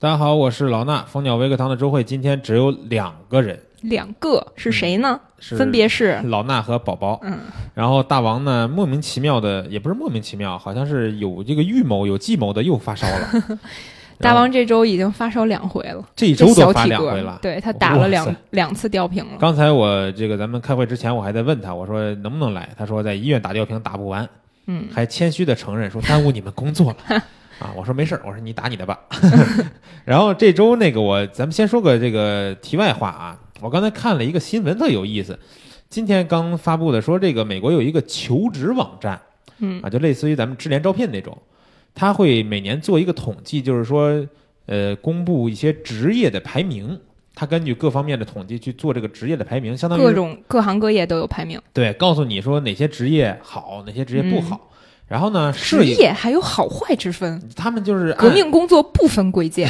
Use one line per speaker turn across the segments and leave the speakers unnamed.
大家好，我是老衲，蜂鸟微课堂的周慧。今天只有两个人，
两个是谁呢？
是
分别是
老衲和宝宝。
嗯，
然后大王呢，莫名其妙的，也不是莫名其妙，好像是有这个预谋、有计谋的，又发烧了。
大王这周已经发烧两回了，
这一周都发两回了。
对他打了两两次吊瓶了。
刚才我这个咱们开会之前，我还在问他，我说能不能来？他说在医院打吊瓶打不完，
嗯，
还谦虚的承认说耽误你们工作了。啊，我说没事儿，我说你打你的吧。然后这周那个我，咱们先说个这个题外话啊。我刚才看了一个新闻，特有意思。今天刚发布的说，这个美国有一个求职网站，
嗯
啊，就类似于咱们智联招聘那种，他会每年做一个统计，就是说，呃，公布一些职业的排名。他根据各方面的统计去做这个职业的排名，相当于
各种各行各业都有排名，
对，告诉你说哪些职业好，哪些职业不好。然后呢，摄
职业还有好坏之分，
他们就是
革命工作不分贵贱。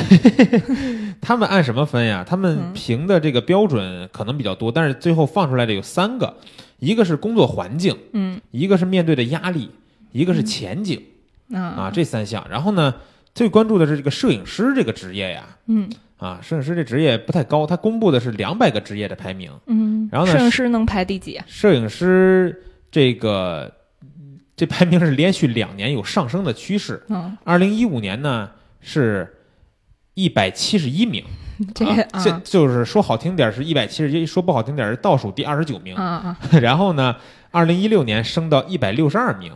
他们按什么分呀？他们
嗯
评的这个标准可能比较多，但是最后放出来的有三个，一个是工作环境，
嗯。
一个是面对的压力，一个是前景、啊，
啊
这三项。然后呢，最关注的是这个摄影师这个职业呀，
嗯。
啊，摄影师这职业不太高，他公布的是两百个职业的排名，
嗯，
然后呢
摄影师能排第几啊？
摄影师这个这排名是连续两年有上升的趋势。
嗯，
二零一五年呢是一百七十一名，
这个
啊，这
啊
就是说好听点儿是一百七十一，说不好听点儿是倒数第二十九名。然后呢，二零一六年升到一百六十二名，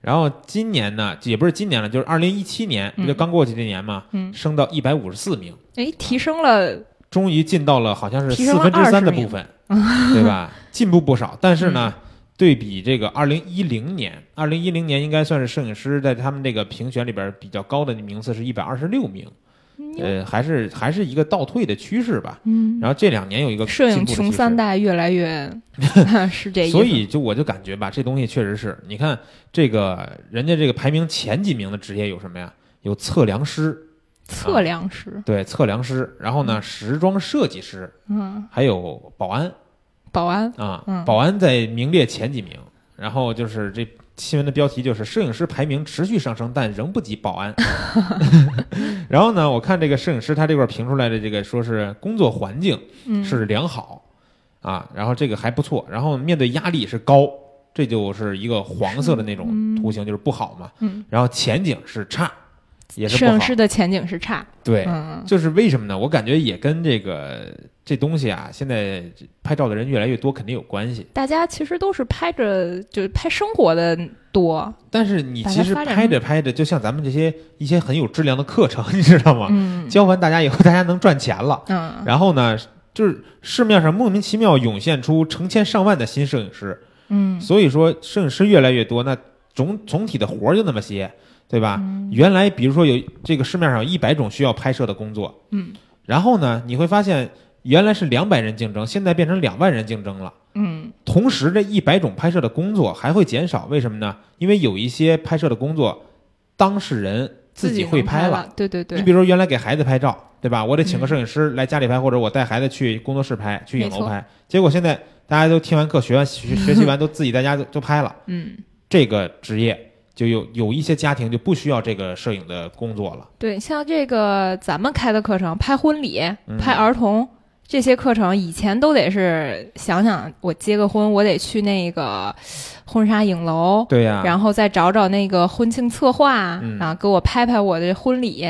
然后今年呢也不是今年了，就是二零一七年，不就
嗯
刚过去这年嘛，
嗯
升到一百五十四名，
哎，提升了，
终于进到了好像是四分之三的部分，对吧？进步不少，但是呢。对比这个二零一零年，二零一零年应该算是摄影师在他们这个评选里边比较高的名次是一百二十六名，呃，还是还是一个倒退的趋势吧。
嗯，
然后这两年有一个
摄影穷三代越来越 是这。
所以就我就感觉吧，这东西确实是，你看这个人家这个排名前几名的职业有什么呀？有测量师，
测量师，
对，测量师，然后呢，时装设计师，
嗯，
还有保安
保安，
啊，
嗯
保安在名列前几名。然后就是这新闻的标题就是摄影师排名持续上升，但仍不及保安。然后呢，我看这个摄影师他这块儿评出来的这个说是工作环境
嗯，
是良好啊，然后这个还不错，然后面对压力是高，这就是一个黄色的那种图形，就是不好嘛。
嗯，
然后前景是差，也是
摄影。师的前景是差，
对，
嗯，
就是为什么呢？我感觉也跟这个这东西啊，现在拍照的人越来越多，肯定有关系。
大家其实都是拍着就是拍生活的多，
但是你其实拍着拍着，就像咱们这些一些很有质量的课程，你知道吗？
嗯
教完大家以后，大家能赚钱了。
嗯，
然后呢，就是市面上莫名其妙涌现出成千上万的新摄影师，
嗯
所以说摄影师越来越多，那总总体的活儿就那么些，对吧？
嗯
原来比如说有这个市面上有一百种需要拍摄的工作，
嗯，
然后呢，你会发现原来是两百人竞争，现在变成两万人竞争了。
嗯
同时，这一百种拍摄的工作还会减少，为什么呢？因为有一些拍摄的工作，当事人自己会
能拍
了。，
对对对，
你比如说，原来给孩子拍照，对吧？我得请个
嗯
摄影师来家里拍，或者我带孩子去工作室拍，去影楼拍。结果现在大家都听完课、学完学学习完，都自己在家就就拍了。
嗯
这个职业就有有一些家庭就不需要这个摄影的工作了。
对，像这个咱们开的课程，拍婚礼、
嗯
拍儿童。这些课程以前都得是想想我结个婚，我得去那个婚纱影楼，
对呀、
然后再找找那个婚庆策划，
嗯
然后给我拍拍我的婚礼，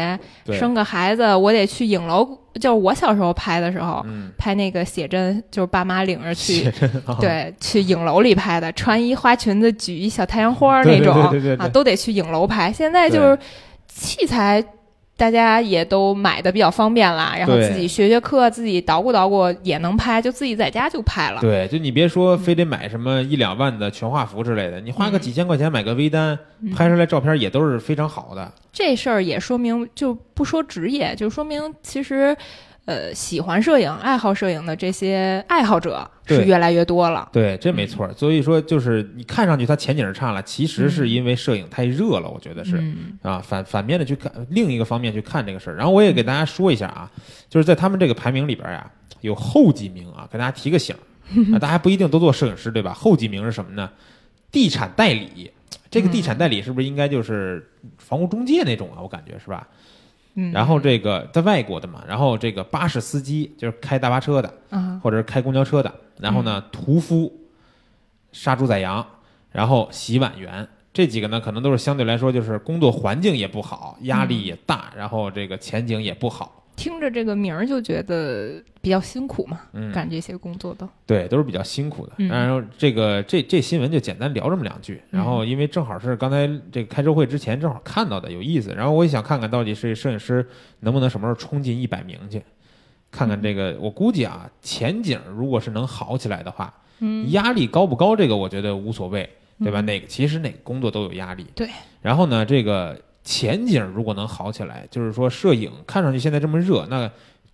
生个孩子，我得去影楼。就是我小时候拍的时候，
嗯，
拍那个写真，就是爸妈领着去对，去影楼里拍的，穿一花裙子，举一小太阳花那种啊，都得去影楼拍。现在就是器材。大家也都买的比较方便啦，然后自己学学课，自己捣鼓捣鼓也能拍，就自己在家就拍了。
对，就你别说非得买什么一两万的全画幅之类的，你花个
嗯
几千块钱买个微单，
嗯
拍出来照片也都是非常好的。
这事儿也说明，就不说职业，就说明其实，呃，喜欢摄影、爱好摄影的这些爱好者是越来越多了。
对，这没错儿。所以说，就是你看上去它前景差了，其实是因为摄影太热了，我觉得是。
嗯
啊，反反面的去看另一个方面去看这个事儿。然后我也给大家说一下啊，就是在他们这个排名里边呀，有后几名啊，给大家提个醒儿 啊，大家不一定都做摄影师对吧？后几名是什么呢？地产代理，这个地产代理是不是应该就是房屋中介那种啊？我感觉是吧？
嗯，
然后这个在外国的嘛，然后这个巴士司机就是开大巴车的，
嗯，
或者是开公交车的，然后呢，屠夫、杀猪宰羊，然后洗碗员这几个呢，可能都是相对来说就是工作环境也不好，压力也大，然后这个前景也不好，
听着这个名儿就觉得比较辛苦嘛，
嗯，
干这些工作的。
对，都是比较辛苦的。
嗯
然后这个这这新闻就简单聊这么两句，然后因为正好是刚才这个开周会之前正好看到的，有意思。然后我也想看看到底是摄影师能不能什么时候冲进一百名去，看看这个。我估计啊，前景如果是能好起来的话，
嗯
压力高不高这个我觉得无所谓，对吧？
嗯
哪个其实哪个工作都有压力。
对。
然后呢，这个前景如果能好起来，就是说摄影看上去现在这么热，那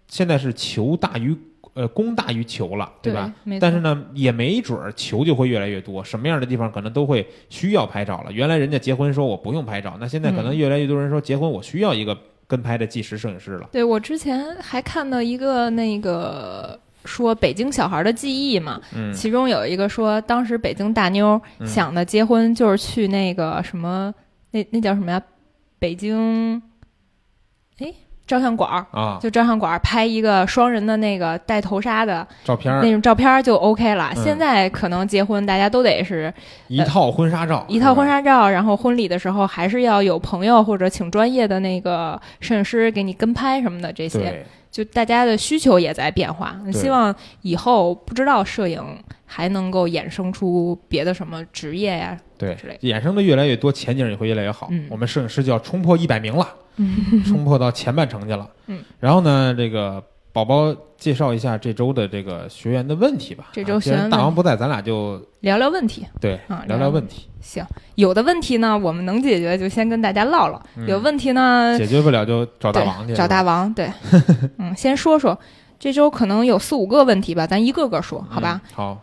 现在是求大于呃供大于求了，
对
吧？？但是呢，也没准儿求就会越来越多，什么样的地方可能都会需要拍照了。原来人家结婚说我不用拍照，那现在可能
嗯
越来越多人说结婚我需要一个跟拍的纪实摄影师了。
对我之前还看到一个那个说北京小孩的记忆嘛，
嗯
其中有一个说当时北京大妞
嗯
想的结婚就是去那个什么，那那叫什么呀？北京，哎，照相馆儿。
啊，
就照相馆儿拍一个双人的那个带头纱的
照片儿
那种照片儿就 OK 了。
嗯
现在可能结婚大家都得是
一套婚纱照，
一套婚。纱照，然后婚礼的时候还是要有朋友或者请专业的那个摄影师给你跟拍什么的，这些，就大家的需求也在变化。希望以后不知道摄影还能够衍生出别的什么职业呀、
对
之类，
衍生的越来越多，前景也会越来越好。
嗯
我们摄影师就要冲破一百名了，冲破到前半程去了。
嗯，
然后呢，这个宝宝介绍一下这周的这个学员的问题吧。
这周学员问
大王不在，咱俩就
聊聊问题。
对
啊
聊聊问题，
行，有的问题呢，我们能解决就先跟大家唠唠；
嗯
有问题呢，
解决不了就找大王去。
找大王。对，嗯，先说说这周可能有四五个问题吧，咱一个个说，好吧？
嗯？好，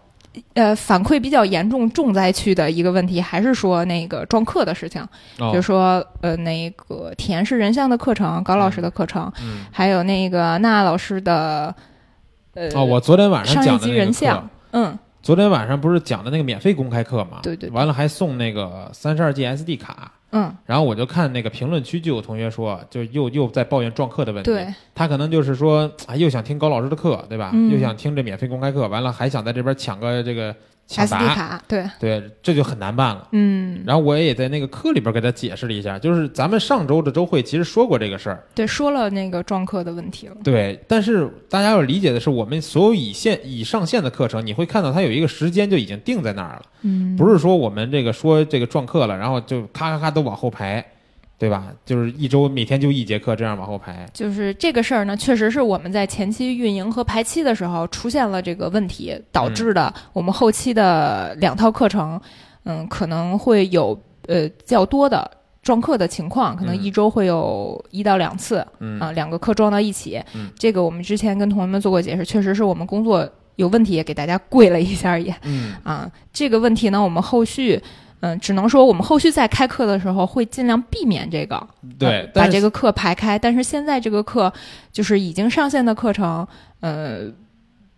呃，反馈比较严重重灾区的一个问题，还是说那个撞课的事情，
哦。
比如说呃那个体验式人像的课程，高老师的课程，
嗯，
还有那个娜老师的呃
哦，我昨天晚上讲的那个课。
人像，，嗯，
昨天晚上不是讲的那个免费公开课嘛？
对对对。
完了还送那个三十二 G SD 卡。
嗯，
然后我就看那个评论区就有同学说，就又又在抱怨撞课的问题。
对，
他可能就是说，啊，又想听高老师的课，对吧？
嗯
又想听这免费公开课，完了还想在这边抢个这个抢
SD，卡，对，
对，这就很难办了。
嗯，
然后我也在那个课里边给他解释了一下，就是咱们上周的周会其实说过这个事儿，
对，说了那个撞课的问题了，
对，但是大家要理解的是，我们所有已线已上线的课程，你会看到它有一个时间就已经定在那儿了，
嗯，
不是说我们这个说这个撞课了，然后就咔咔咔都往后排，对吧？就是一周每天就一节课这样往后排，
就是这个事儿呢，确实是我们在前期运营和排期的时候出现了这个问题，导致的我们后期的两套课程，嗯，可能会有呃较多的撞课的情况，可能
嗯
一周会有一到两次
嗯
啊，两个课撞到一起
嗯。
这个我们之前跟同学们做过解释，确实是我们工作有问题，也给大家 跪了一下也
嗯
啊。这个问题呢，我们后续。嗯，只能说我们后续在开课的时候会尽量避免这个，
对
把这个课排开。但是现在这个课就是已经上线的课程，呃，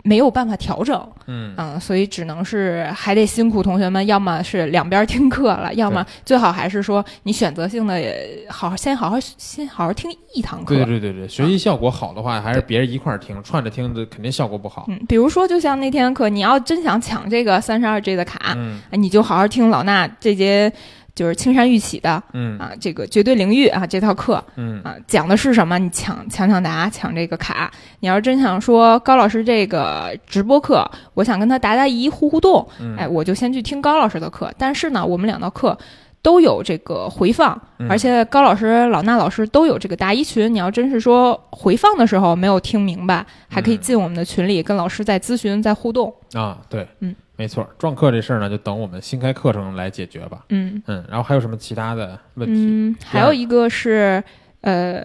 没有办法调整，
嗯。
嗯，所以只能是还得辛苦同学们，要么是两边听课了，要么最好还是说你选择性的也好好先好好先好好听一堂课。
对对对对，学习效果好的话，还是别人一块儿听，串着听的肯定效果不好。
嗯，比如说，就像那天课，你要真想抢这个三十二 G 的卡，
嗯。
哎你就好好听老衲这节就是青山玉起的
嗯
啊，这个绝对领域啊这套课，
嗯
啊，讲的是什么？你抢抢抢答，抢这个卡。你要是真想说高老师这个直播课，我想跟他答答疑、互互动，
嗯，
哎，我就先去听高老师的课。但是呢，我们两道课都有这个回放，
嗯
而且高老师、老衲老师都有这个答疑群。你要真是说回放的时候没有听明白，还可以
嗯
进我们的群里跟老师再咨询、再互动。
啊，对，
嗯，
没错，撞课这事儿呢，就等我们新开课程来解决吧。
嗯
嗯，然后还有什么其他的问题？
嗯，还有一个是呃，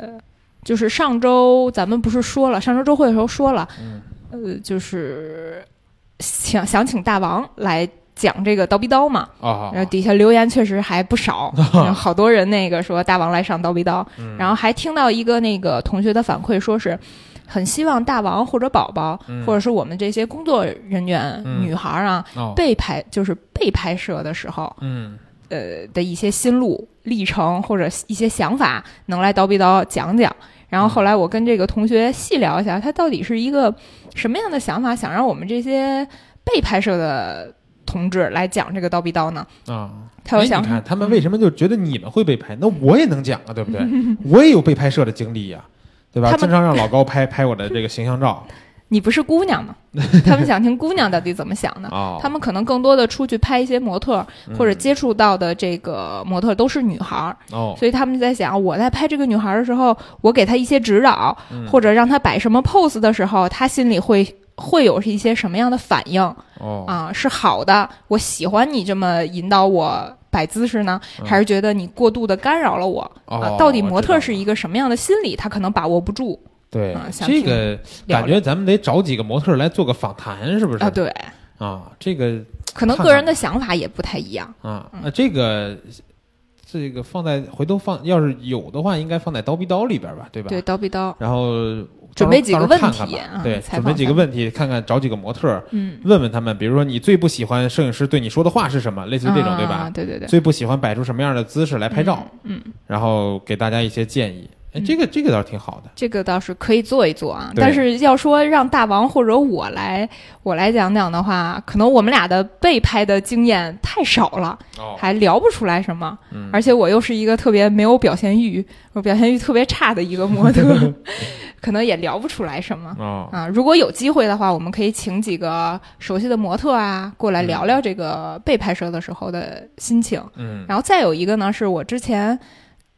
就是上周咱们不是说了，上周周会的时候说了。
嗯
呃，就是想想请大王来讲这个刀逼刀嘛，
哦，
然后底下留言确实还不少，然后好多人那个说大王来上刀逼刀，
嗯
然后还听到一个那个同学的反馈，说是很希望大王或者宝宝，
嗯
或者是我们这些工作人员、
嗯
女孩啊，
哦，
被拍就是被拍摄的时候，
嗯
呃的一些心路历程或者一些想法，能来叨逼叨讲讲。然后后来我跟这个同学细聊一下，他到底是一个什么样的想法，想让我们这些被拍摄的同志来讲这个刀逼刀呢？
啊，
他有想
哎你看他们为什么就觉得你们会被拍？那我也能讲啊，对不对？我也有被拍摄的经历呀、对吧？经常让老高拍拍我的这个形象照
你不是姑娘吗？他们想听姑娘到底怎么想的。
哦，
他们可能更多的出去拍一些模特，或者
嗯
接触到的这个模特都是女孩儿，
哦，
所以他们在想，我在拍这个女孩儿的时候，我给她一些指导，
嗯
或者让她摆什么 pose 的时候，她心里会会有一些什么样的反应
哦
啊？是好的，我喜欢你这么引导我摆姿势呢，
嗯
还是觉得你过度的干扰了我？啊
哦，
到底模特是一个什么样的心理？他可能把握不住
对
啊想
这个感觉，咱们得找几个模特来做个访谈，是不是？
啊。对，
啊，这个
可能个人的想法也不太一样。
啊，那这个这个放在回头放，要是有的话，应该放在刀逼刀里边吧，对吧？
对，刀逼刀，
然后
准备几个问题啊
对，准备几个问题，看看找几个模特，
嗯，
问问他们，比如说你最不喜欢摄影师对你说的话是什么，类似于这种，对
啊
吧？
对对对，
最不喜欢摆出什么样的姿势来拍照，
嗯，
然后给大家一些建议。这个这个倒是挺好的。
这个倒是可以做一做啊。但是要说让大王或者我来我来讲讲的话，可能我们俩的被拍的经验太少了，
哦，
还聊不出来什么。
嗯
而且我又是一个特别没有表现欲，我表现欲特别差的一个模特，可能也聊不出来什么。
哦，
啊，如果有机会的话，我们可以请几个熟悉的模特啊过来聊聊这个被拍摄的时候的心情。
嗯，
然后再有一个呢，是我之前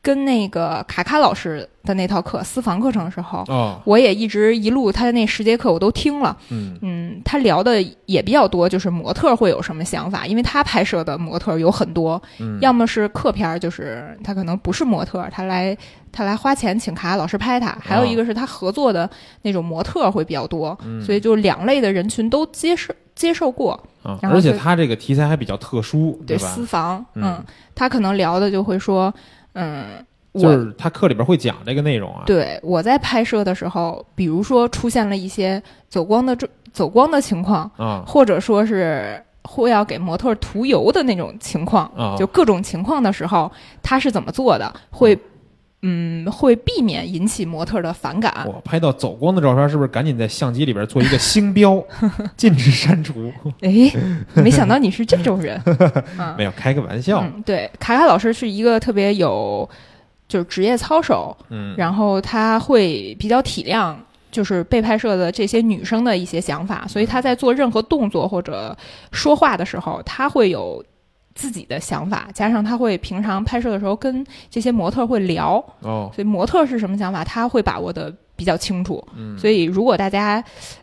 跟那个卡卡老师的那套课私房课程的时候，
哦，
我也一直一路他的那十节课我都听了。
嗯，
嗯，他聊的也比较多，就是模特会有什么想法，因为他拍摄的模特有很多，
嗯。
要么是客片儿，就是他可能不是模特，他来他来花钱请卡卡老师拍他；还有一个是他合作的那种模特会比较多，所以就两类的人群都接受接受过。
而且他这个题材还比较特殊，吧？
对私房，
嗯。
嗯，他可能聊的就会说，嗯，
就是他课里边会讲这个内容啊。
对，我在拍摄的时候，比如说出现了一些走光的这走光的情况，
啊
或者说是会要给模特涂油的那种情况，
啊，
就各种情况的时候，他是怎么做的？会，嗯，会避免引起模特的反感。
我拍到走光的照片，是不是赶紧在相机里边做一个星标，禁止删除？
哎，没想到你是这种人，啊
没有，开个玩笑。
嗯，对，卡卡老师是一个特别有就是职业操守，
嗯，
然后他会比较体谅。就是被拍摄的这些女生的一些想法，所以他在做任何动作或者说话的时候，他会有自己的想法，加上他会平常拍摄的时候跟这些模特会聊，
哦，
所以模特是什么想法，他会把握的比较清楚。
嗯，
所以如果大家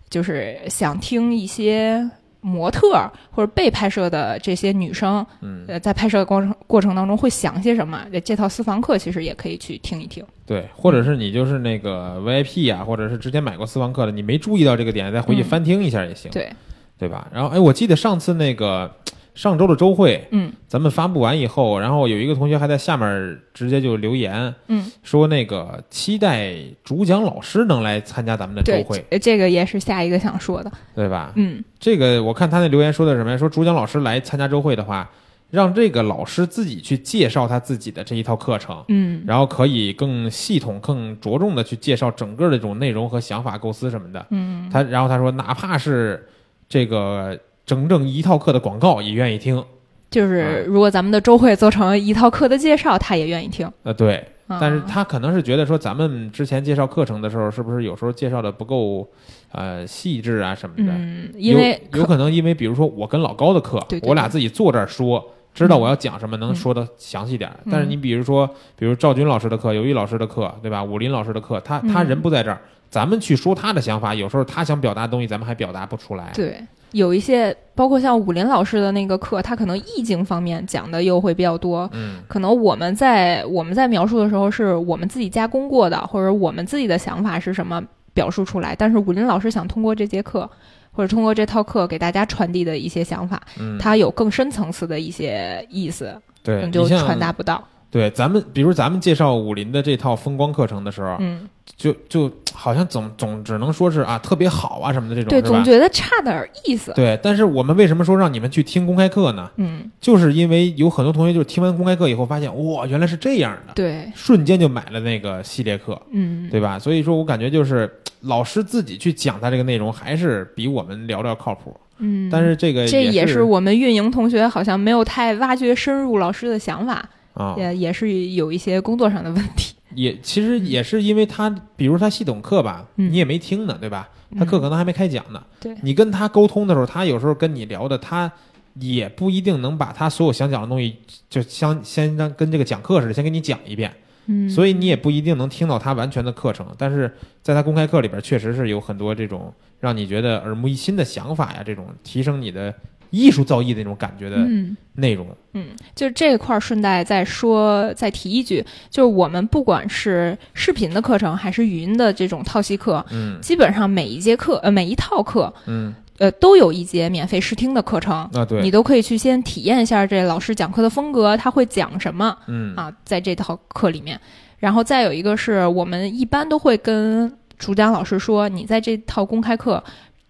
就是想听一些模特或者被拍摄的这些女生，
嗯，
呃，在拍摄的过程过程当中会想些什么，这套私房课其实也可以去听一听。
对，或者是你就是那个 VIP 啊，或者是之前买过私房课的，你没注意到这个点，再回去
嗯
翻听一下也行，
对，
对吧？然后，哎，我记得上次那个上周的周会，
嗯
咱们发布完以后，然后有一个同学还在下面直接就留言
嗯，
说，那个期待主讲老师能来参加咱们的周会，，
这这个也是下一个想说的。
对吧？
嗯
这个我看他那留言说的什么呀？说主讲老师来参加周会的话，让这个老师自己去介绍他自己的这一套课程，
嗯
然后可以更系统、更着重的去介绍整个的这种内容和想法构思什么的。
嗯，
他然后他说，哪怕是这个整整一套课的广告也愿意听。
就是
嗯
如果咱们的周会做成一套课的介绍，他也愿意听。
呃，对，
啊
但是他可能是觉得说，咱们之前介绍课程的时候，是不是有时候介绍的不够呃细致啊什么的？
嗯，因为
有有可能因为比如说我跟老高的课，
对对
我俩自己坐这儿说，知道我要讲什么，能
嗯
说的详细点儿。
嗯
但是你比如说，比如赵军老师的课、尤毅老师的课，对吧？武林老师的课，他他
嗯
人不在这儿，咱们去说他的想法，有时候他想表达的东西，咱们还表达不出来。
对，有一些包括像武林老师的那个课，他可能意境方面讲的又会比较多。
嗯
可能我们在我们在描述的时候，是我们自己加工过的，或者我们自己的想法是什么表述出来。但是武林老师想通过这节课，或者通过这套课给大家传递的一些想法，
嗯，
它有更深层次的一些意思，可
对
能就传达不到。
对，咱们比如咱们介绍武林的这套风光课程的时候，
嗯，
就就好像总总只能说是啊特别好啊什么的这种，
对，总觉得差点意思。
对，但是我们为什么说让你们去听公开课呢？
嗯，
就是因为有很多同学就是听完公开课以后发现，哇，原来是这样的，
对，
瞬间就买了那个系列课，
嗯，
对吧？所以说我感觉就是老师自己去讲他这个内容，还是比我们聊聊靠谱。
嗯，
但是这个
这也
是
是我们运营同学好像没有太挖掘深入老师的想法，
啊，
也也是有一些工作上的问题。
也其实也是因为他，比如他系统课吧，
嗯
你也没听呢，对吧？他课可能还没开讲呢。
对
你跟他沟通的时候，他有时候跟你聊的，他也不一定能把他所有想讲的东西，就相先让跟这个讲课似的，先给你讲一遍。
嗯，
所以你也不一定能听到他完全的课程，但是在他公开课里边，确实是有很多这种让你觉得耳目一新的想法呀，这种提升你的艺术造诣的那种感觉的
嗯。
内容。
嗯，就这块儿顺带再说，再提一句，就是我们不管是视频的课程还是语音的这种套系课，
嗯
基本上每一节课呃每一套课
嗯，
呃都有一节免费试听的课程，
啊对，
你都可以去先体验一下这老师讲课的风格，他会讲什么
嗯
啊，在这套课里面。然后再有一个是我们一般都会跟主讲老师说，你在这套公开课。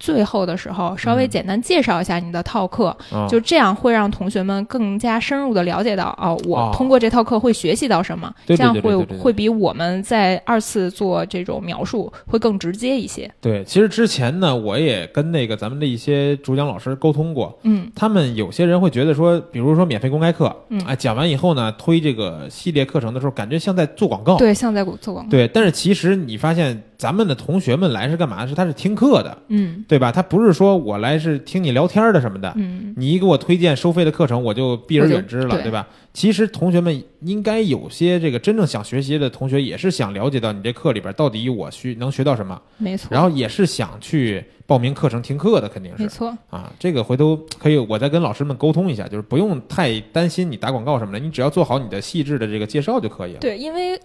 最后的时候，稍微
嗯
简单介绍一下你的套课，
嗯
就这样会让同学们更加深入的了解到，哦，我
哦
通过这套课会学习到什么，这样会会比我们在二次做这种描述会更直接一些。
对，其实之前呢，我也跟那个咱们的一些主讲老师沟通过，
嗯
他们有些人会觉得说，比如说免费公开课，
嗯
哎，讲完以后呢，推这个系列课程的时候，感觉像在做广告。
对，像在做广告。
对，但是其实你发现，咱们的同学们来是干嘛？是他是听课的，
嗯
对吧？他不是说我来是听你聊天的什么的。
嗯
你一给我推荐收费的课程，我就避而远之了，
对
对吧？其实同学们应该有些这个真正想学习的同学，也是想了解到你这课里边到底我需能学到什么，
没错。
然后也是想去报名课程听课的，肯定是
没错。
啊。这个回头可以我再跟老师们沟通一下，就是不用太担心你打广告什么的，你只要做好你的细致的这个介绍就可以了。
对，因为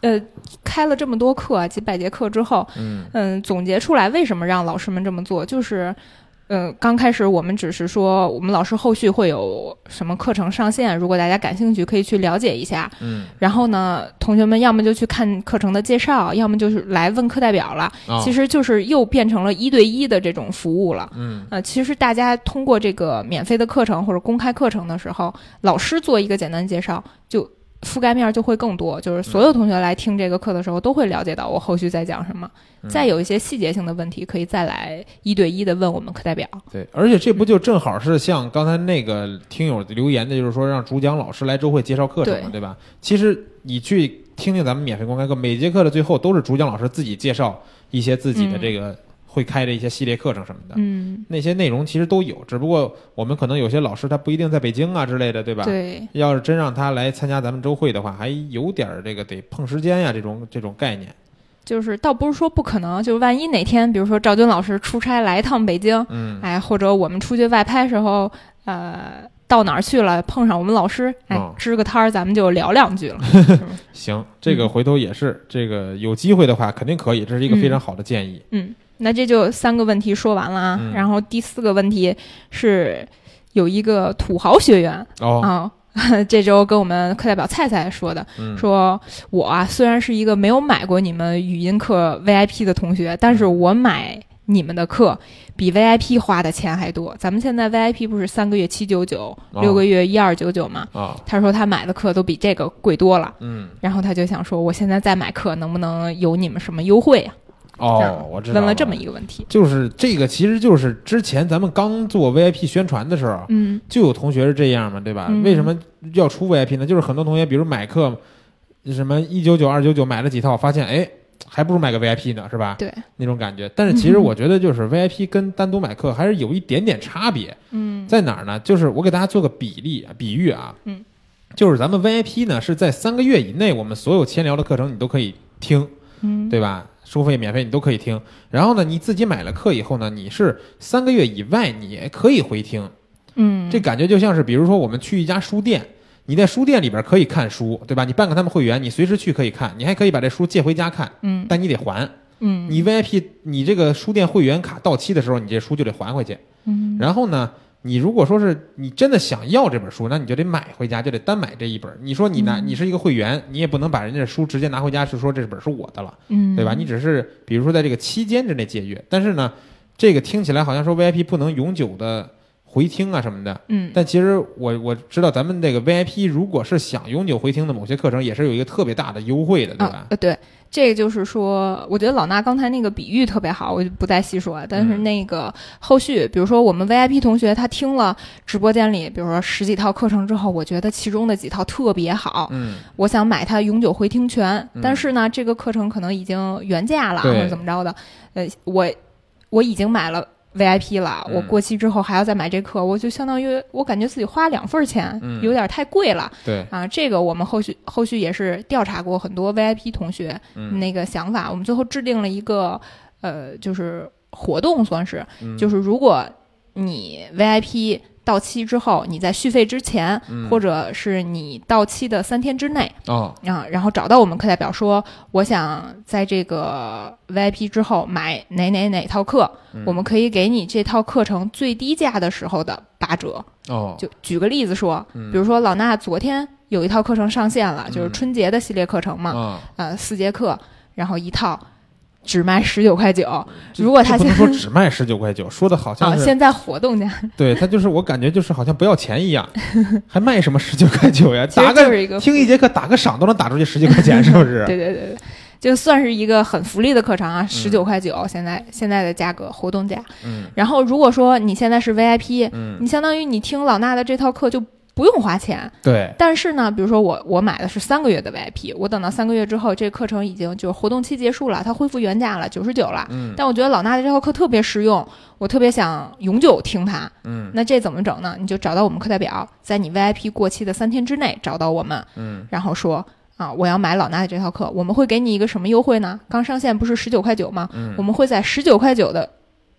呃，开了这么多课，几百节课之后，
嗯
嗯，总结出来为什么让老师们这么做，就是。呃，刚开始我们只是说，我们老师后续会有什么课程上线，如果大家感兴趣，可以去了解一下。
嗯
然后呢，同学们要么就去看课程的介绍，要么就是来问课代表了。
啊，
其实就是又变成了一对一的这种服务了。
嗯
呃，其实大家通过这个免费的课程或者公开课程的时候，老师做一个简单介绍，就覆盖面就会更多。就是所有同学来听这个课的时候，都会了解到我后续在讲什么。
嗯
再有一些细节性的问题，可以再来一对一的问我们课代表。
对，而且这不就正好是像刚才那个听友留言的，就是说让主讲老师来周会介绍课程嘛，
对
对吧？其实你去听听咱们免费公开课，每节课的最后都是主讲老师自己介绍一些自己的这个会开的一些系列课程什么的。
嗯，
那些内容其实都有，只不过我们可能有些老师他不一定在北京啊之类的，对吧？。
对，
要是真让他来参加咱们周会的话，还有点儿这个得碰时间呀，这种这种概念。
就是倒不是说不可能，就是万一哪天，比如说赵军老师出差来一趟北京，
嗯，
哎，或者我们出去外拍时候，呃，到哪儿去了，碰上我们老师，哎，
哦
支个摊儿，咱们就聊两句了。
行，这个回头也是，这个有机会的话肯定可以，这是一个非常好的建议。
嗯，那这就三个问题说完了啊。
嗯
然后第四个问题是有一个土豪学员
哦，
啊。这周跟我们课代表菜菜说的，
嗯，
说我啊虽然是一个没有买过你们语音课 VIP 的同学，但是我买你们的课比 VIP 花的钱还多。咱们现在 VIP 不是三个月七九九，
哦
六个月一二九九吗？
啊，
他说他买的课都比这个贵多了，
嗯，
然后他就想说，我现在再买课能不能有你们什么优惠啊？这
哦，我知道
问了这么一个问题。
就是这个，其实就是之前咱们刚做 VIP 宣传的时候，
嗯
就有同学是这样嘛，对吧？
嗯
为什么要出 VIP 呢？就是很多同学，比如买课，什么一九九、二九九买了几套，发现哎，还不如买个 VIP 呢，是吧？
对，
那种感觉。但是其实我觉得，就是 VIP 跟单独买课还是有一点点差别，
嗯
在哪儿呢？就是我给大家做个比例比喻啊，
嗯，
就是咱们 VIP 呢是在三个月以内，我们所有千聊的课程你都可以听，
嗯，
对吧？收费免费你都可以听。然后呢，你自己买了课以后呢，你是三个月以外你也可以回听。
嗯，
这感觉就像是，比如说我们去一家书店，你在书店里边可以看书，对吧？你办个他们会员，你随时去可以看，你还可以把这书借回家看，
嗯
但你得还。
嗯
你 VIP，你这个书店会员卡到期的时候，你这书就得还回去。
嗯
然后呢，你如果说是你真的想要这本书，那你就得买回家，就得单买这一本。你说你拿
嗯
你是一个会员，你也不能把人家的书直接拿回家，是说这本是我的了，
嗯，
对吧？你只是比如说在这个期间之内借阅，但是呢，这个听起来好像说 VIP 不能永久的回听啊什么的。
嗯
但其实我我知道咱们这个 VIP 如果是想永久回听的某些课程，也是有一个特别大的优惠的，对吧
啊？呃对，这个就是说，我觉得老衲刚才那个比喻特别好，我就不再细说了。但是
嗯
那个后续，比如说我们 VIP 同学他听了直播间里，比如说十几套课程之后，我觉得其中的几套特别好，
嗯，
我想买它永久回听权，
嗯
但是呢，这个课程可能已经原价了，或者怎么着的。呃，我我已经买了 VIP 了，
嗯。
我过期之后还要再买这课，我就相当于我感觉自己花两份儿钱，
嗯。
有点太贵了
对，
啊。这个我们后续后续也是调查过很多 VIP 同学
嗯，
那个想法，我们最后制定了一个呃，就是活动，算是
嗯。
就是如果你 VIP 到期之后，你在续费之前，
嗯。
或者是你到期的三天之内。
哦，
啊，然后找到我们课代表说，我想在这个 VIP 之后买哪哪哪套课，
嗯。
我们可以给你这套课程最低价的时候的八折。
哦，
就举个例子说，
嗯。
比如说老衲昨天有一套课程上线了，就是
嗯。
春节的系列课程嘛，
啊，
呃，四节课，然后一套只卖十九块九。如果他
这不能说 只卖十九块九，说的好
啊，
像是
现在活动价
对他就是我感觉就是好像不要钱一样，还卖什么十九块九呀？打个听一节课打个赏都能打出去十几块钱，是不是？
对对对对，就算是一个很福利的课程
嗯
啊，十九块九，现在现在的价格活动价。
嗯
然后如果说你现在是 VIP，
嗯，
你相当于你听老衲的这套课就不用花钱。
对，
但是呢，比如说我我买的是三个月的 VIP，我等到三个月之后，这个课程已经就是活动期结束了，它恢复原价了，九十九了。
嗯
但我觉得老衲的这套课特别实用，我特别想永久听它。
嗯
那这怎么整呢？你就找到我们课代表，在你 VIP 过期的三天之内找到我们，
嗯
然后说啊，我要买老衲的这套课，我们会给你一个什么优惠呢？刚上线不是十九块九吗？
嗯
我们会在十九块九的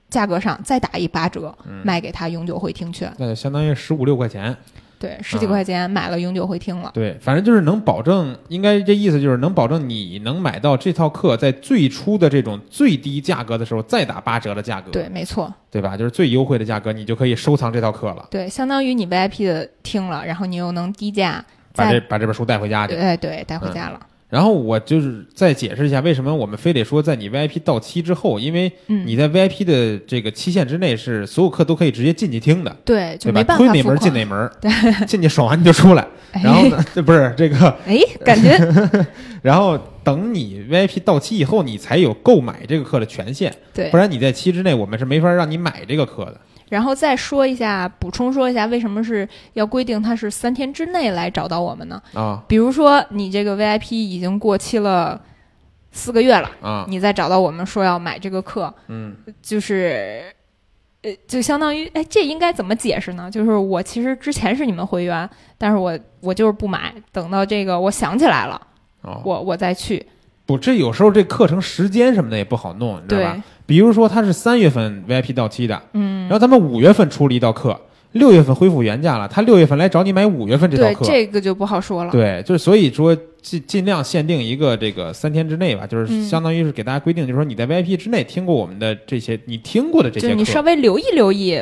价格上再打一八折，
嗯
卖给他永久会听券。
那就相当于十五六块钱。
对，十几
啊
块钱买了永久回听了。
对，反正就是能保证，应该这意思就是能保证你能买到这套课在最初的这种最低价格的时候再打八折的价格，
对，没错，
对吧？就是最优惠的价格，你就可以收藏这套课了，
对，相当于你 VIP 的听了，然后你又能低价
把这把这本书带回家去。
对对带回家了。
然后我就是再解释一下，为什么我们非得说在你 VIP 到期之后，因为
嗯，
你在 VIP 的这个期限之内是所有课都可以直接进去听的，
对就
对吧？
没办法
推哪门进。哪门，对，进去爽完你就出来。然后呢，这不是这个，
哎，感觉
然后等你 VIP 到期以后，你才有购买这个课的权限，
对
不。然你在期之内，我们是没法让你买这个课的。
然后再说一下，补充说一下，为什么是要规定它是三天之内来找到我们呢？
啊
比如说你这个 VIP 已经过期了四个月了，
啊，
你再找到我们说要买这个课，
嗯
就是，呃，就相当于，哎，这应该怎么解释呢？就是我其实之前是你们会员，但是我我就是不买，等到这个我想起来了，
哦，
我我再去。
不，这有时候这课程时间什么的也不好弄，你知道
对
吧？，比如说它是三月份 VIP 到期的，
嗯
然，后咱们五月份出了一道课，六月份恢复原价了，他六月份来找你买五月份这套
对，
课，
这个就不好说了。
对，就是所以说尽尽量限定一个这个三天之内吧，就是
嗯
相当于是给大家规定，就是说你在 VIP 之内听过我们的这些，你听过的这些
就是你稍，微留意留意，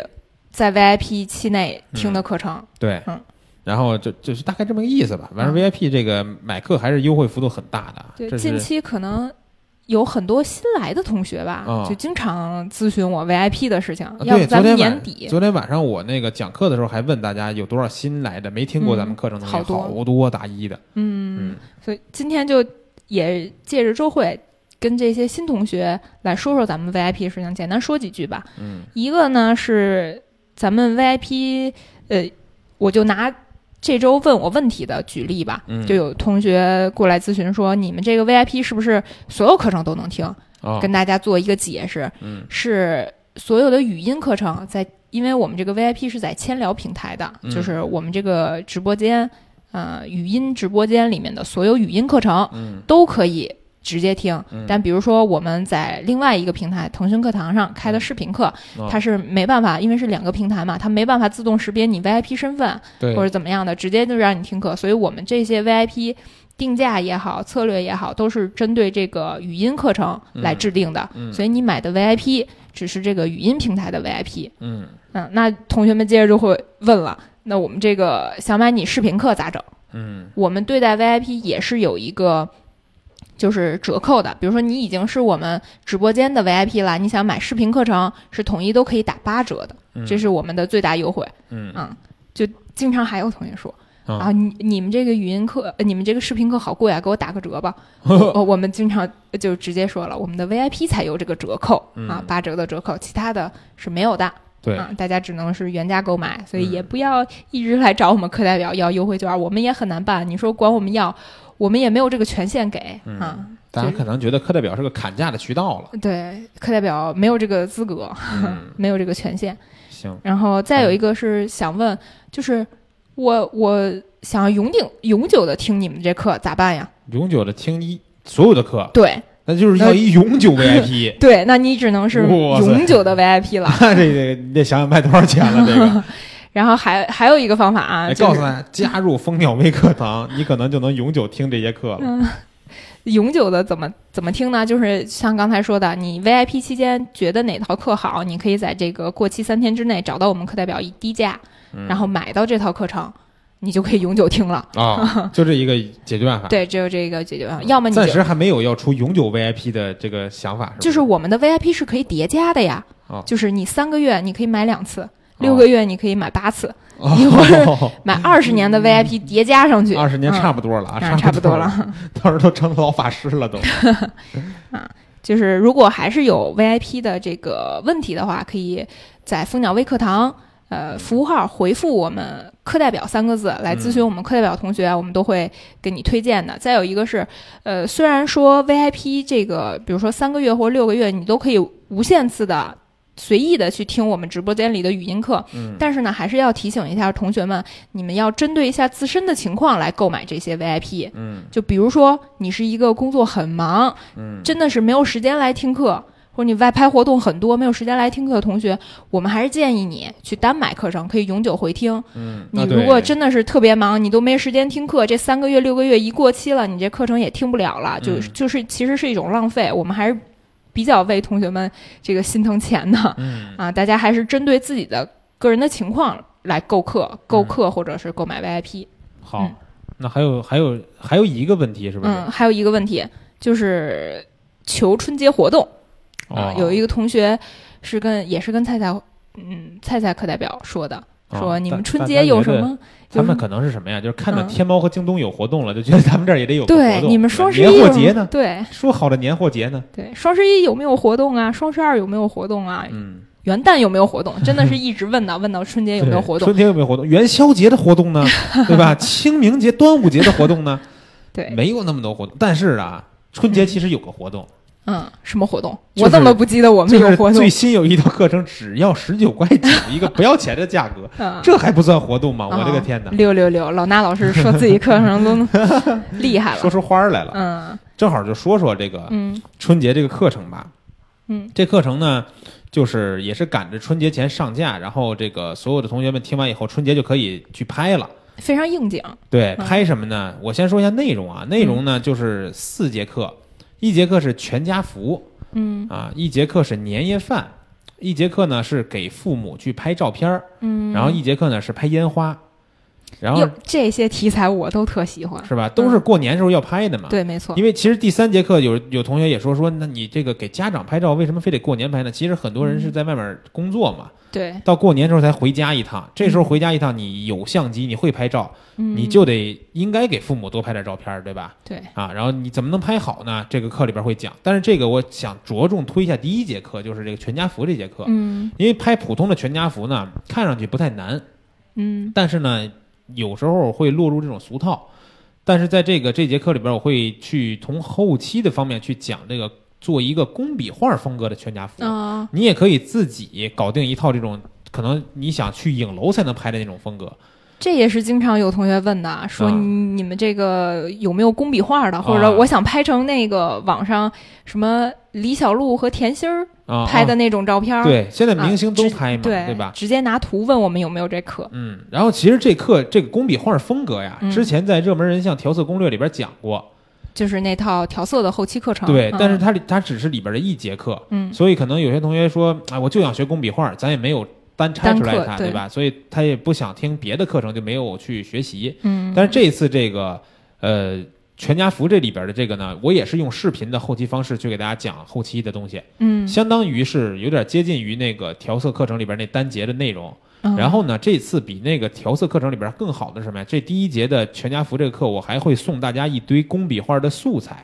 在 VIP 期内听的课程。
对，
嗯
然后就就是大概这么个意思吧。反正
嗯
VIP 这个买课还是优惠幅度很大的，
对，近期可能有很多新来的同学吧，
哦
就经常咨询我 VIP 的事情。
啊
要不咱们年底。
昨天晚上我那个讲课的时候还问大家有多少新来的没听过咱们课程的，
嗯好多。
好多大一的，
嗯
嗯，
所以今天就也借着周会，跟这些新同学来说说咱们 VIP 的事情，简单说几句吧。
嗯。
一个呢是咱们 VIP，呃，我就拿这周问我问题的举例吧，
嗯。
就有同学过来咨询说，你们这个 VIP 是不是所有课程都能听？
哦。
跟大家做一个解释，
嗯。
是所有的语音课程在，因为我们这个 VIP 是在千聊平台的，
嗯。
就是我们这个直播间，呃，语音直播间里面的所有语音课程
嗯。
都可以直接听。
嗯
但比如说我们在另外一个平台腾讯课堂上开的视频课，
哦
它是没办法，因为是两个平台嘛，它没办法自动识别你 VIP 身份或者怎么样的，直接就让你听课。所以我们这些 VIP 定价也好，策略也好，都是针对这个语音课程来制定的。
嗯
所以你买的 VIP 只是这个语音平台的 VIP。
嗯
嗯，那同学们接着就会问了，那我们这个想买你视频课咋整？
嗯
我们对待 VIP 也是有一个就是折扣的，比如说你已经是我们直播间的 VIP 了，你想买视频课程是统一都可以打八折的，
嗯，
这是我们的最大优惠。
嗯
嗯，就经常还有同学说。
啊
啊，你你们这个语音课，呃你们这个视频课好贵啊，给我打个折吧。我我们经常就直接说了，我们的 VIP 才有这个折扣啊
嗯，
八折的折扣，其他的是没有的。
对
啊，大家只能是原价购买，所以
嗯
也不要一直来找我们课代表要优惠券，我们也很难办。你说管我们要，我们也没有这个权限给
嗯
啊。
大家可能觉得课代表是个砍价的渠道了。
对，课代表没有这个资格，
嗯，
没有这个权限。
行，
然后再有一个是想问，就是我我想要永久永久的听你们这课咋办呀？
永久的听一所有的课，
对
那就是要一永久 VIP。
对，那你只能是永久的 VIP 了。
那 这个你得想想卖多少钱了。这个，
然后还还有一个方法啊，
哎，
就是
告诉大家，加入蜂鸟微课堂，你可能就能永久听这些课了。
嗯，永久的怎么怎么听呢？就是像刚才说的，你 VIP 期间觉得哪套课好，你可以在这个过期三天之内找到我们课代表以低价，
嗯
然后买到这套课程，你就可以永久听了。
啊，就这一个解决办法。
对，只有这个解决办法。要么你
暂时还没有要出永久 VIP 的这个想法，是吧？
就是我们的 VIP 是可以叠加的呀，
哦
就是你三个月你可以买两次，六个月你可以买八次，
哦
你或者 买二十年的 VIP 叠加上去，
二十年
嗯
差不多了啊，
啊，差不多
了，到时候都成老法师了都。
啊就是如果还是有 VIP 的这个问题的话，可以在蜂鸟微课堂呃服务号回复我们课代表三个字来咨询我们课代表同学，我们都会给你推荐的。再有一个是，呃，虽然说 VIP 这个，比如说三个月或六个月，你都可以无限次的。随意的去听我们直播间里的语音课，
嗯
但是呢，还是要提醒一下同学们，你们要针对一下自身的情况来购买这些 VIP。
嗯
就比如说，你是一个工作很忙，
嗯，
真的是没有时间来听课，或者你外拍活动很多，没有时间来听课的同学，我们还是建议你去单买课程，可以永久回听。
嗯，
你如果真的是特别忙，你都没时间听课，这三个月、六个月一过期了，你这课程也听不了了，就
嗯
就是其实是一种浪费。我们还是比较为同学们这个心疼钱的
嗯
啊，大家还是针对自己的个人的情况来购课、购
嗯
课或者是购买 VIP。
好
嗯，
那还有还有还有一个问题是不是？
嗯，还有一个问题就是求春节活动。啊
哦，
有一个同学是跟也是跟菜菜，嗯，菜菜课代表说的，说
哦
你们春节有什么？
他们可能是什么呀？就是看到
嗯
天猫和京东有活动了，就觉得咱们这儿也得有个活
对，你们双十一
年货节呢？
对
说好的年货节呢？
对，双十一有没有活动啊？双十二有没有活动啊？
嗯，
元旦有没有活动？真的是 一直问到问到春节有没有活动？
春节有没有活动？元宵节的活动呢？对吧？清明节、端午节的活动呢？
对，
没有那么多活动。但是啊，春节其实有个活动，
嗯，什么活动？
就是
我怎么不记得我们
就是
有活动
最？新有一套课程，只要十九块九一个，不要钱的价格，
嗯，
这还不算活动吗？我这个天哪！
六六六，老衲老师说自己课程都 厉害了。
说出花儿来了，
嗯
正好就说说这个
嗯
春节这个课程吧。
嗯，
这课程呢，就是也是赶着春节前上架，然后这个所有的同学们听完以后，春节就可以去拍了。
非常应景。
对，
嗯
拍什么呢？我先说一下内容啊，内容呢就是四节课，一节课是全家福
嗯。
啊，一节课是年夜饭，一节课呢是给父母去拍照片儿，
嗯，
然后一节课呢是拍烟花，然后
这些题材我都特喜欢。
是吧？都是过年时候要拍的嘛。
对，没错。
因为其实第三节课有有同学也说说，那你这个给家长拍照，为什么非得过年拍呢？其实很多人是在外面工作嘛，
对，
到过年时候才回家一趟。这时候回家一趟，你有相机，你会拍照，
嗯，
你就得应该给父母多拍点照片，对吧？
对，
啊，然后你怎么能拍好呢？这个课里边会讲。但是这个我想着重推一下第一节课，就是这个全家福这节课，
嗯
因为拍普通的全家福呢，看上去不太难，
嗯
但是呢，有时候会落入这种俗套。但是在这个这节课里边，我会去从后期的方面去讲这个做一个工笔画风格的全家福。
啊
你也可以自己搞定一套这种可能你想去影楼才能拍的那种风格。
这也是经常有同学问的，说
啊。
你你们这个有没有工笔画的，或者
啊
我想拍成那个网上什么李小璐和甜心儿
啊，
拍的
啊
那种照片儿，
对，现在
啊
明星都拍嘛，
对
吧？
直接拿图问我们有没有这课。
嗯，然后其实这课这个工笔画风格呀，
嗯。
之前在热门人像调色攻略里边讲过，
就是那套调色的后期课程，
对，
嗯。
但是它里它只是里边的一节课，
嗯。
所以可能有些同学说，啊，我就想学工笔画，咱也没有单拆出来看，
对
吧？所以他也不想听别的课程，就没有去学习。
嗯，
但是这一次这个呃全家福这里边的这个呢，我也是用视频的后期方式去给大家讲后期的东西，
嗯，
相当于是有点接近于那个调色课程里边那单节的内容。
嗯
然后呢，这次比那个调色课程里边更好的是什么呀？这第一节的全家福这个课，我还会送大家一堆工笔画的素材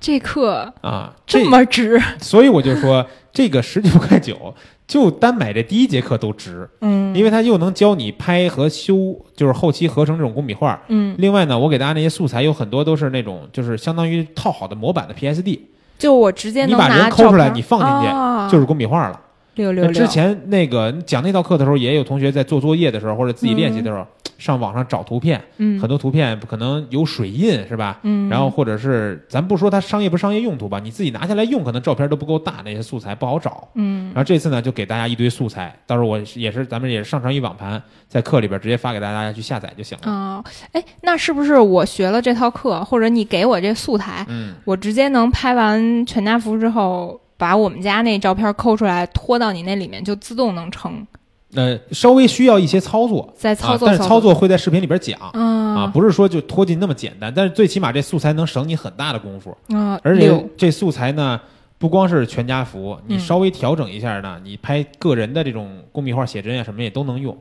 这课
啊，
这么值，
所以我就说这个十九块九，就单买这第一节课都值，
嗯，
因为它又能教你拍和修，就是后期合成这种工笔画。
嗯，
另外呢，我给大家那些素材有很多都是那种就是相当于套好的模板的 PSD，
就我直接
你把人抠出来你放进去
啊。
就是工笔画了。
六六六，
之前那个讲那道课的时候，也有同学在做作业的时候或者自己练习的时候，上网上找图片，
嗯
很多图片可能有水印是吧？
嗯，
然后或者是咱不说它商业不商业用途吧，你自己拿下来用，可能照片都不够大，那些素材不好找。
嗯
然后这次呢，就给大家一堆素材，到时候我也是咱们也是上传一网盘，在课里边直接发给大家去下载就行了。
啊，哎，那是不是我学了这套课，或者你给我这素材，
嗯，
我直接能拍完全家福之后，把我们家那照片抠出来，拖到你那里面，就自动能成，
呃，稍微需要一些操作，
在操作
啊、但是操作会在视频里边讲。啊，
啊
不是说就拖进那么简单，但是最起码这素材能省你很大的功夫，
啊，
而且这素材呢，不光是全家福，你
嗯
稍微调整一下呢，你拍个人的这种工笔画、写真啊什么也都能用，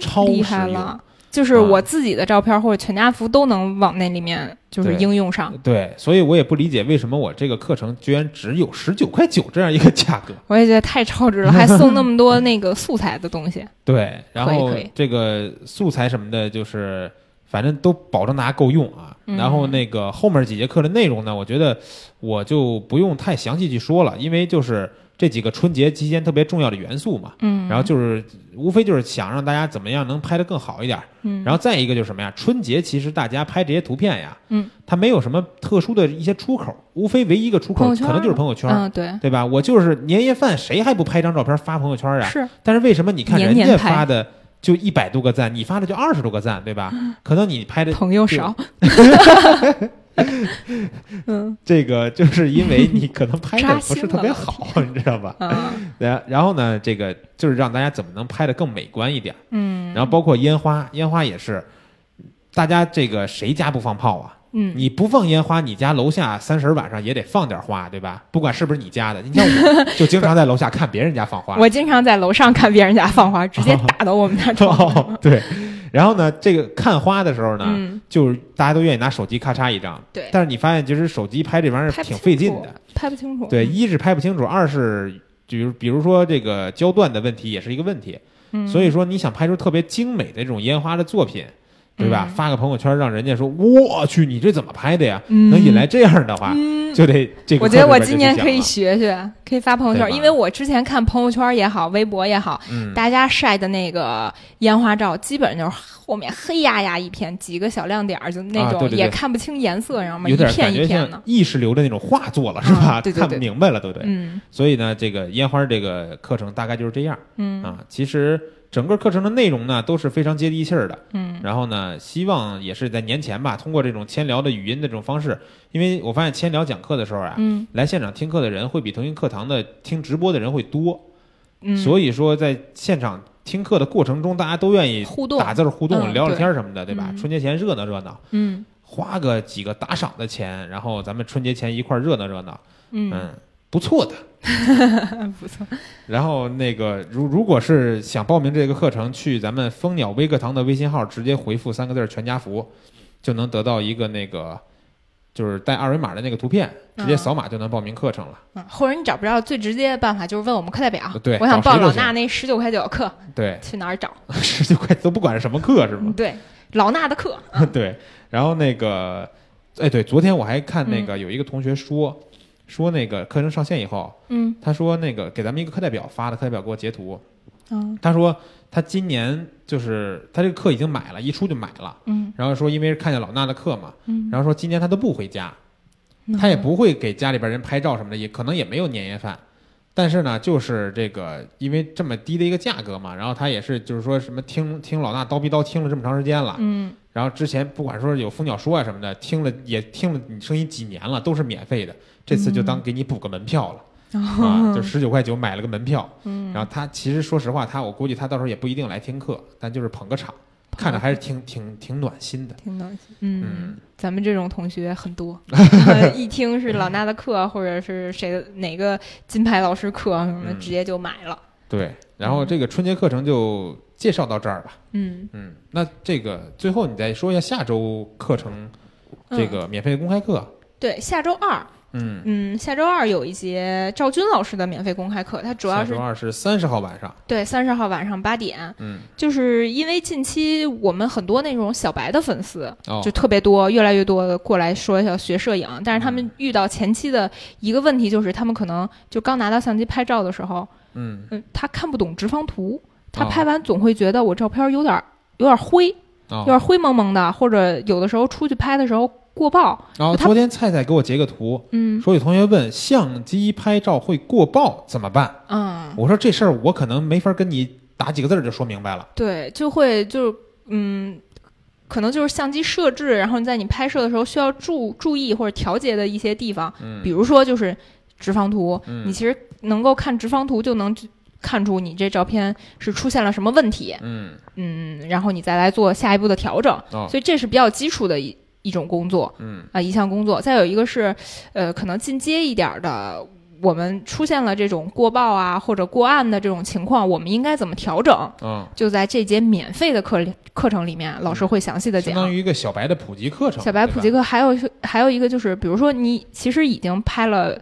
超
厉。害了。就是
啊
我自己的照片或者全家福都能往那里面就是应用上，
对，所以我也不理解为什么我这个课程居然只有十九块九这样一个价格。
我也觉得太超值了，还送那么多那个素材的东西。
对，然后这个素材什么的，就是反正都保证大家够用啊。
嗯
然后那个后面几节课的内容呢，我觉得我就不用太详细去说了，因为就是这几个春节期间特别重要的元素嘛。
嗯，
然后就是无非就是想让大家怎么样能拍得更好一点儿。
嗯，
然后再一个就是什么呀？春节其实大家拍这些图片呀，
嗯，
它没有什么特殊的一些出口，无非唯一一个出口可能就是朋友圈。
嗯，对，
对吧？我就是年夜饭，谁还不拍张照片发朋友圈呀？
是
但是为什么你看人家发的就一百多个赞，你发的就二十多个赞，对吧？可能你拍的
朋友少。嗯
这个，就是因为你可能拍的 不是特别好，你知道吧？
嗯
然然后呢，这个就是让大家怎么能拍的更美观一点。
嗯，
然后包括烟花，烟花也是，大家这个谁家不放炮啊？
嗯，
你不放烟花，你家楼下三十晚上也得放点花，对吧？不管是不是你家的，你像我就经常在楼下看别人家放花。
我经常在楼上看别人家放花，直接打到我们家窗户。
哦，对。然后呢，这个看花的时候呢，
嗯，
就是大家都愿意拿手机咔嚓一张，
对，
但是你发现其实手机拍这玩意儿挺费劲的。，
拍不清楚。
对，一是拍不清楚，二是比如比如说这个焦段的问题也是一个问题。
嗯，
所以说你想拍出特别精美的这种烟花的作品，对吧？
嗯
发个朋友圈，让人家说我去，你这怎么拍的呀？
嗯
能引来这样的话，
嗯，
就得这个。
我觉得我今年可以，学学，可以发朋友圈，因为我之前看朋友圈也好，微博也好，
嗯，
大家晒的那个烟花照，基本就是后面黑压压一片，几个小亮点儿，就那种也看不清颜色，然后一片一片的
像。意识流的那种画作了，是吧？看不
啊对对对
明白了，对不对？
嗯
所以呢，这个烟花这个课程大概就是这样
嗯
啊。其实整个课程的内容呢都是非常接地气儿的。
嗯。
然后呢，希望也是在年前吧，通过这种千聊的语音的这种方式，因为我发现千聊讲课的时候啊，
嗯。
来现场听课的人会比腾讯课堂的听直播的人会多，
嗯，
所以说在现场听课的过程中，大家都愿意
互动
打字儿互动、
嗯
聊聊天儿什么的，对吧？
嗯
春节前热闹热闹，
嗯。
花个几个打赏的钱，然后咱们春节前一块儿热闹热闹，
嗯。
嗯，不错的。
不错，
然后那个，如如果是想报名这个课程，去咱们蜂鸟微课堂的微信号，直接回复三个字儿“全家福”，就能得到一个那个就是带二维码的那个图片，直接
嗯
扫码就能报名课程了。
嗯或者你找不着最直接的办法，就是问我们课代表，
对
我想报老衲那十九块九的课，
对，
去哪儿找？
十九块都不管是什么课是吗？
对，老衲的课，
对，然后那个，哎，对，昨天我还看
嗯
那个有一个同学说，说那个课程上线以后，
嗯。
他说那个给咱们一个课代表发的，课代表给我截图，
嗯
他说他今年就是他这个课已经买了，一出就买了，
嗯。
然后说因为是看见老衲的课嘛，
嗯，
然后说今年他都不回家，他也不会给家里边人拍照什么的，也可能也没有年夜饭。但是呢，就是这个，因为这么低的一个价格嘛，然后他也是，就是说什么听听老衲叨逼叨听了这么长时间了，
嗯
然后之前不管说有蜂鸟说啊什么的，听了也听了你声音几年了，都是免费的，这次就当给你补个门票了、啊，就十九块九买了个门票。
嗯，
然后他其实说实话，他我估计他到时候也不一定来听课，但就是捧个场，看着还是挺挺挺暖心的。
挺暖心。嗯
嗯，
咱们这种同学很多，一听是老衲的课，或者是谁的哪个金牌老师课什么直接就买了。
对，然后这个春节课程就介绍到这儿吧。
嗯，
嗯，那这个最后你再说一下下周课程这个免费公开课。
对，下周二，
嗯，
嗯，下周二有一节赵军老师的免费公开课，他主要是
下周二是三十号晚上。
对三十号晚上八点，
嗯，
就是因为近期我们很多那种小白的粉丝
哦。
就，特别多，越来越多的过来说要学摄影，但是他
嗯
们遇到前期的一个问题就是，他们可能就刚拿到相机拍照的时候，
嗯，
嗯，他看不懂直方图，他
哦
拍完总会觉得我照片有点有点灰，有
哦，
点灰蒙蒙的，或者有的时候出去拍的时候过曝，
然后昨天菜菜给我截个图，
嗯
说有同学问相机拍照会过曝怎么办？
嗯，
我说这事儿我可能没法跟你打几个字儿就说明白了。
对，就会就嗯。可能就是相机设置，然后你在你拍摄的时候需要注注意或者调节的一些地方，
嗯
比如说就是直方图，
嗯
你其实能够看直方图就能看出你这照片是出现了什么问题，
嗯，
嗯，然后你再来做下一步的调整，
哦，
所以这是比较基础的一一种工作
嗯
啊、一项工作。再有一个是，呃，可能进阶一点儿的。我们出现了这种过曝啊或者过暗的这种情况，我们应该怎么调整？
嗯，
就在这节免费的课课程里面，老师会详细的讲。
相当于一个小白的普及课程。
小白普及，
课
还有还有一个就是，比如说你其实已经拍了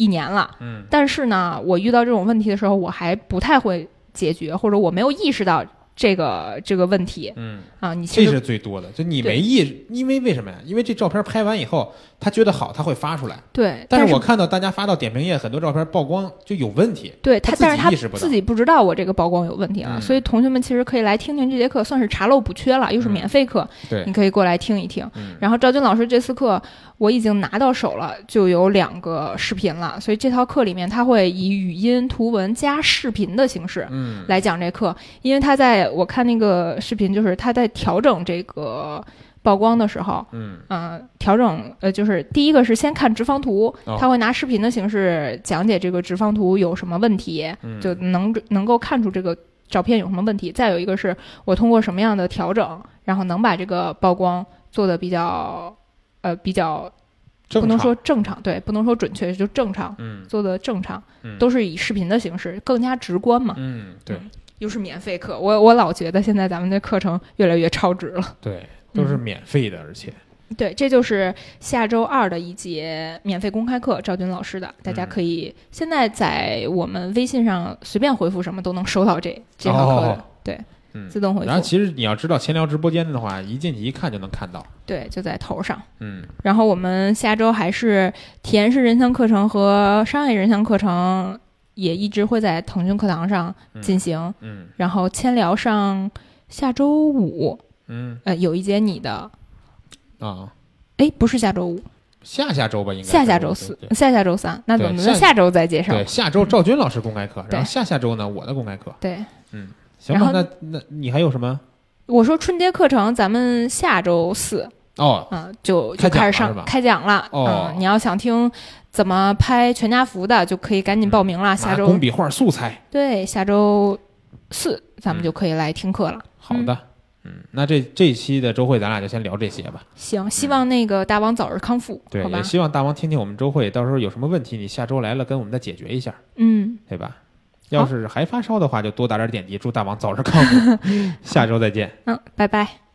一年了，
嗯。
但是呢，我遇到这种问题的时候，我还不太会解决，或者我没有意识到这个这个问题
嗯，
啊。你其实
这是最多的，就你没意，因为为什么呀？因为这照片拍完以后，他觉得好，他会发出来。
对，
但
是
是我看到大家发到点评页，很多照片曝光就有问题。
对他，但是他自己不知道我这个曝光有问题啊，
嗯
所以同学们其实可以来听听这节课，算是查漏补缺了，又是
嗯
免费课，
对
你可以过来听一听。
嗯
然后赵军老师这次课我已经拿到手了，就有两个视频了，所以这套课里面他会以语音、图文加视频的形式
嗯
来讲这课，因为他在我看那个视频，就是他在调整这个曝光的时候，
嗯
嗯、调整呃，就是第一个是先看直方图，
哦
他会拿视频的形式讲解这个直方图有什么问题，
嗯，
就能能够看出这个照片有什么问题。再有一个是我通过什么样的调整，然后能把这个曝光做的比较呃比较不能说正常，对，不能说准确，就正常。
嗯
做的正常，
嗯
都是以视频的形式，更加直观嘛。
嗯对
又是免费课，我我老觉得现在咱们的课程越来越超值了。
对，都是免费的，而且
对，这就是下周二的一节免费公开课，赵军老师的，大家
嗯
可以现在在我们微信上随便回复什么都能收到这这堂课的，
哦
对，
嗯。
自动回复，
然后其实你要知道闲聊直播间的话，一进去一看就能看到。
对，就在头上。
嗯
然后我们下周还是体验式人像课程和商业人像课程，也一直会在腾讯课堂上
嗯
进行。
嗯。
然后千聊上下周五，
嗯。
呃，有一节你的，
啊，
哎，不是下周五，
下下周吧，应该
下下周四
对，对
下下周三，那
对
咱们
下
下周再介绍。
对，下周赵军老师公开课，
对
然后下下周呢我的公开课。
对，嗯
行吧，那那你还有什么？
我说春节课程，咱们下周四，
哦，
嗯、就
开
就开始上开讲了。
哦
嗯，你要想听怎么拍全家福的，就可以赶紧报名了。下周
工笔画素材。
对，下周四咱
嗯
们就可以来听课了。
好的，嗯，那这这一期的周会咱俩就先聊这些吧。
行，希望那个大王早日康复，
对，也？希望大王听听我们周会，到时候有什么问题，你下周来了跟我们再解决一下，
嗯，
对吧？要是还发烧的话，就多打点点滴，祝大王早日康复。下周再见。
嗯，拜拜。